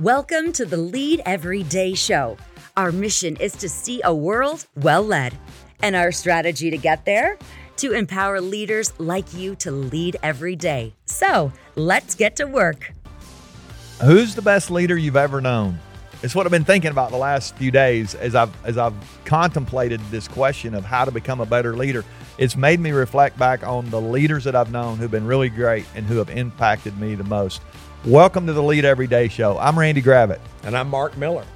Welcome to the Lead Every Day show. Our mission is to see a world well led. And our strategy to get there? To empower leaders like you to lead every day. So let's get to work. Who's the best leader you've ever known? It's what I've been thinking about the last few days as I've as I've contemplated this question of how to become a better leader. It's made me reflect back on the leaders that I've known who've been really great and who have impacted me the most. Welcome to the Lead Every Day show. I'm Randy Gravitt. And I'm Mark Miller.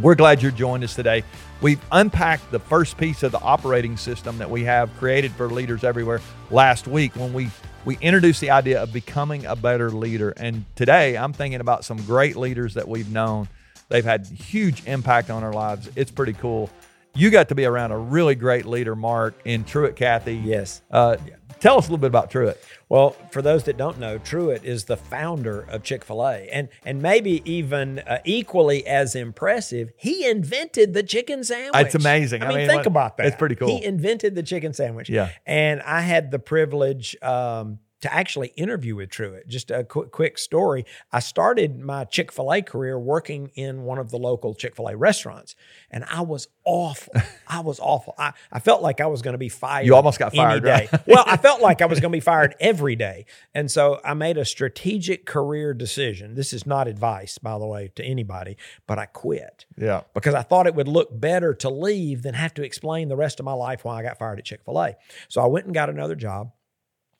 We're glad you're joined us today. We've unpacked the first piece of the operating system that we have created for leaders everywhere last week when we we introduced the idea of becoming a better leader. And today I'm thinking about some great leaders that we've known. They've had huge impact on our lives. It's pretty cool. You got to be around a really great leader, Mark, in Truett Cathy. Yes. Uh, Tell us a little bit about Truett. Well, for those that don't know, Truett is the founder of Chick Fil A, and and maybe even uh, equally as impressive, he invented the chicken sandwich. It's amazing. I, I mean, mean, think what, about that. It's pretty cool. He invented the chicken sandwich. Yeah. And I had the privilege. Um, to actually interview with Truett. Just a quick, quick story. I started my Chick fil A career working in one of the local Chick fil A restaurants, and I was awful. I was awful. I, I felt like I was going to be fired. You almost got fired, right? well, I felt like I was going to be fired every day. And so I made a strategic career decision. This is not advice, by the way, to anybody, but I quit. Yeah. Because I thought it would look better to leave than have to explain the rest of my life why I got fired at Chick fil A. So I went and got another job.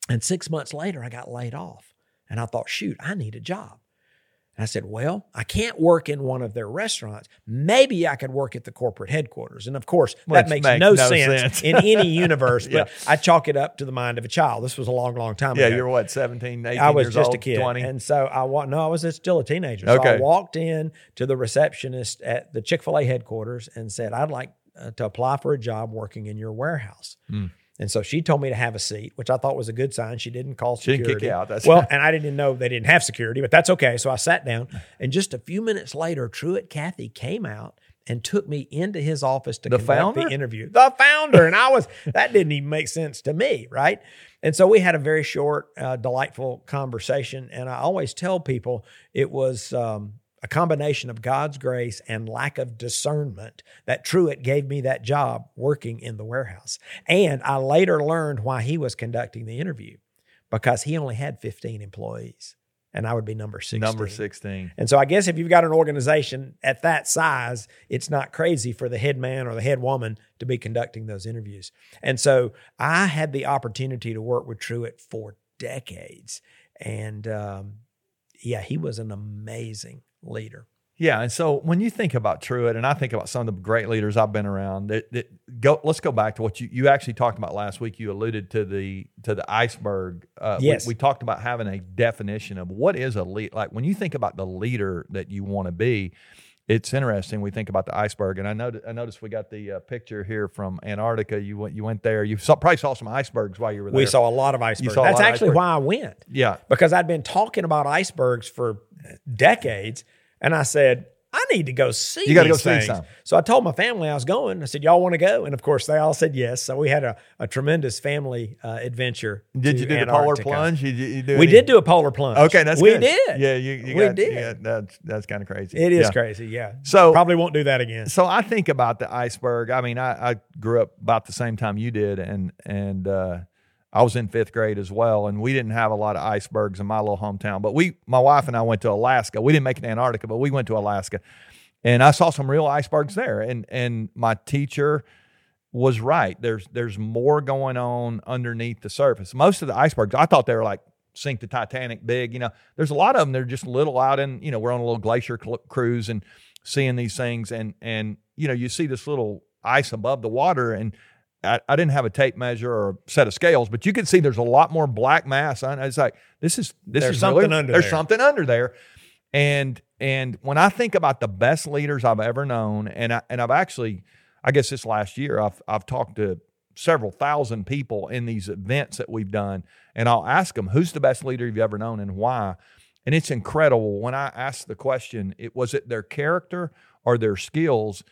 And six months later, I got laid off. And I thought, shoot, I need a job. And I said, well, I can't work in one of their restaurants. Maybe I could work at the corporate headquarters. And of course, Which that makes, makes no, no, sense, sense. in any universe, yeah. but I chalk it up to the mind of a child. This was a long, long time yeah, ago. Yeah, you're what, 17, 18 I was just old, a kid. 20? And so I walked, no, I was still a teenager. Okay. I walked in to the receptionist at the Chick fil A headquarters and said, I'd like uh, to apply for a job working in your warehouse. Mm. And so she told me to have a seat, which I thought was a good sign. She didn't call security. She didn't kick you out. That's well, right. and I didn't know they didn't have security, but that's okay. So I sat down, and just a few minutes later, Truett Cathy came out and took me into his office to the conduct founder? the interview. The founder, and I was that didn't even make sense to me, right? And so we had a very short, uh, delightful conversation. And I always tell people it was. Um, a combination of God's grace and lack of discernment that Truett gave me that job working in the warehouse. And I later learned why he was conducting the interview because he only had 15 employees and I would be number 16. Number 16. And so I guess if you've got an organization at that size, it's not crazy for the head man or the head woman to be conducting those interviews. And so I had the opportunity to work with Truett for decades. And um, yeah, he was an amazing leader. Yeah, and so when you think about Truett, and I think about some of the great leaders I've been around, that, that go. Let's go back to what you, you actually talked about last week. You alluded to the to the iceberg. Uh, yes, we, we, talked about having a definition of what is a lead. Like when you think about the leader that you want to be, it's interesting. We think about the iceberg, and I know I noticed we got the uh, picture here from Antarctica. You went you went there. You saw, probably saw some icebergs while you were there. We saw a lot of icebergs. That's actually why I went. Yeah, because I'd been talking about icebergs for decades, and I said I need to go see. You got to go things. see some. So I told my family I was going. I said, "Y'all want to go?" And of course, they all said yes. So we had a, a tremendous family uh, adventure. Did you do Antarctica. the polar plunge? You, you we any? did do a polar plunge. Okay, that's we good. did. Yeah, you, you we got, did. Yeah, that's that's kind of crazy. It is yeah. crazy. Yeah. So probably won't do that again. So I think about the iceberg. I mean, I, I grew up about the same time you did, and and. uh I was in fifth grade as well, and we didn't have a lot of icebergs in my little hometown. But we, my wife and I, went to Alaska. We didn't make it to Antarctica, but we went to Alaska, and I saw some real icebergs there. And and my teacher was right. There's there's more going on underneath the surface. Most of the icebergs, I thought they were like sink the Titanic big. You know, there's a lot of them. They're just little out in. You know, we're on a little glacier cl- cruise and seeing these things, and and you know, you see this little ice above the water, and I, I, didn't have a tape measure or a set of scales, but you can see there's a lot more black mass. On It's like this is this there's is something really, under there's there. something under there, and and when I think about the best leaders I've ever known, and I, and I've actually, I guess this last year I've I've talked to several thousand people in these events that we've done, and I'll ask them who's the best leader you've ever known and why. And it's incredible when I ask the question, it was it their character or their skills?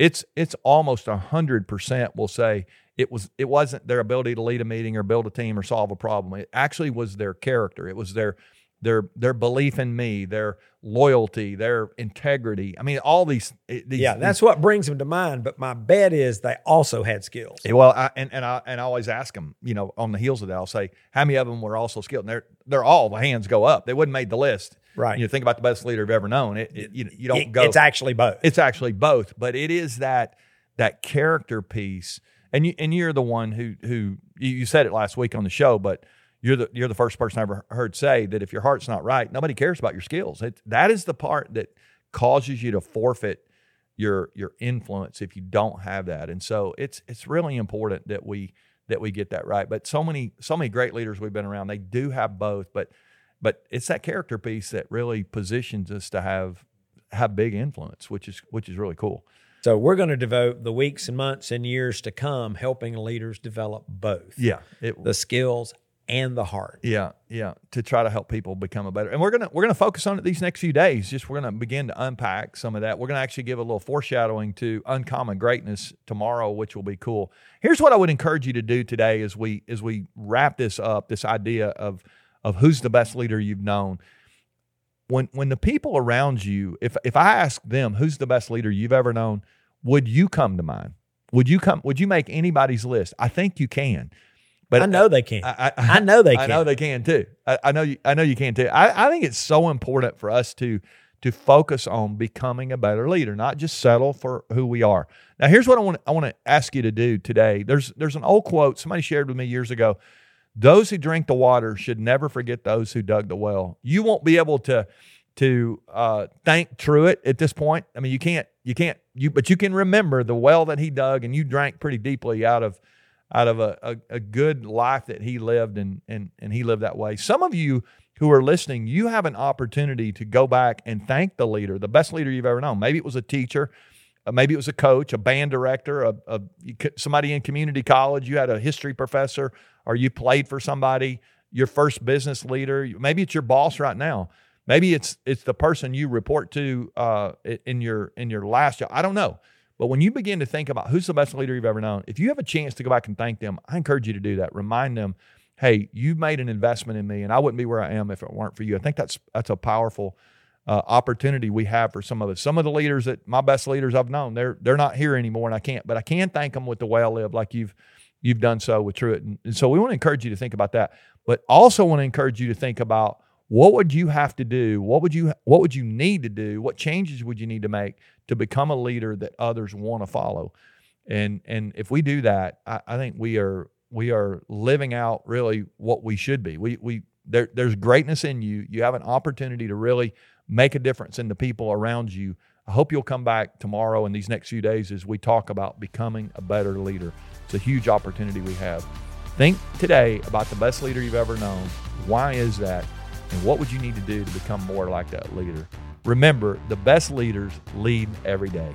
It's it's almost a hundred percent will say it was it wasn't their ability to lead a meeting or build a team or solve a problem. It actually was their character. It was their their their belief in me, their loyalty, their integrity. I mean, all these. Eh, these yeah, that's what brings them to mind. But my bet is they also had skills. these- well, I, and and I and I always ask them, you know, on the heels of that, I'll say, how many of them were also skilled? And they're they're all the hands go up. They wouldn't made the list. Right. You know, think about the best leader you've ever known. It, it you, you don't It- go. It's actually both. It's actually both, but it is that that character piece. And you and you're the one who who you said it last week on the show, but you're the you're the first person I ever heard say that if your heart's not right, nobody cares about your skills. It, that is the part that causes you to forfeit your your influence if you don't have that. And so it's it's really important that we that we get that right. But so many so many great leaders we've been around, they do have both, but but it's that character piece that really positions us to have have big influence, which is which is really cool. so we're going to devote the weeks and months and years to come helping leaders develop both Yeah, it, the skills and the heart. yeah, yeah, to try to help people become a better. And we're gonna we're gonna focus on it these next few days. Just we're gonna begin to unpack some of that. We're gonna actually give a little foreshadowing to uncommon greatness tomorrow, which will be cool. Here's what I would encourage you to do today as we as we wrap this up. This idea of of who's the best leader you've known. When when the people around you, if if I ask them who's the best leader you've ever known, would you come to mind? Would you come? Would you make anybody's list? I think you can. But I know they can. I, I know they can. I know they can too. I, I know you. I know you can too. I, I think it's so important for us to to focus on becoming a better leader, not just settle for who we are. Now, here's what I want. I want to ask you to do today. There's there's an old quote somebody shared with me years ago. Those who drink the water should never forget those who dug the well. You won't be able to to uh, thank Truett at this point. I mean, you can't. You can't. You but you can remember the well that he dug, and you drank pretty deeply out of out of a, a, a good life that he lived and, and and he lived that way. Some of you who are listening, you have an opportunity to go back and thank the leader, the best leader you've ever known. Maybe it was a teacher, uh, maybe it was a coach, a band director, a, a somebody in community college. You had a history professor, or you played for somebody. Your first business leader. Maybe it's your boss right now. Maybe it's it's the person you report to uh, in your in your last job. I don't know. But when you begin to think about who's the best leader you've ever known, if you have a chance to go back and thank them, I encourage you to do that. Remind them, hey, you made an investment in me, and I wouldn't be where I am if it weren't for you. I think that's that's a powerful uh, opportunity we have for some of us. Some of the leaders that my best leaders I've known, they're they're not here anymore, and I can't. But I can thank them with the way I live, like you've you've done so with Truett. And, and so we want to encourage you to think about that, but also want to encourage you to think about what would you have to do? What would you what would you need to do? What changes would you need to make to become a leader that others want to follow? And and if we do that, I, I think we are we are living out really what we should be. We we there there's greatness in you. You have an opportunity to really make a difference in the people around you. I hope you'll come back tomorrow and these next few days as we talk about becoming a better leader. It's a huge opportunity we have. Think today about the best leader you've ever known. Why is that? And what would you need to do to become more like that leader? Remember, the best leaders lead every day.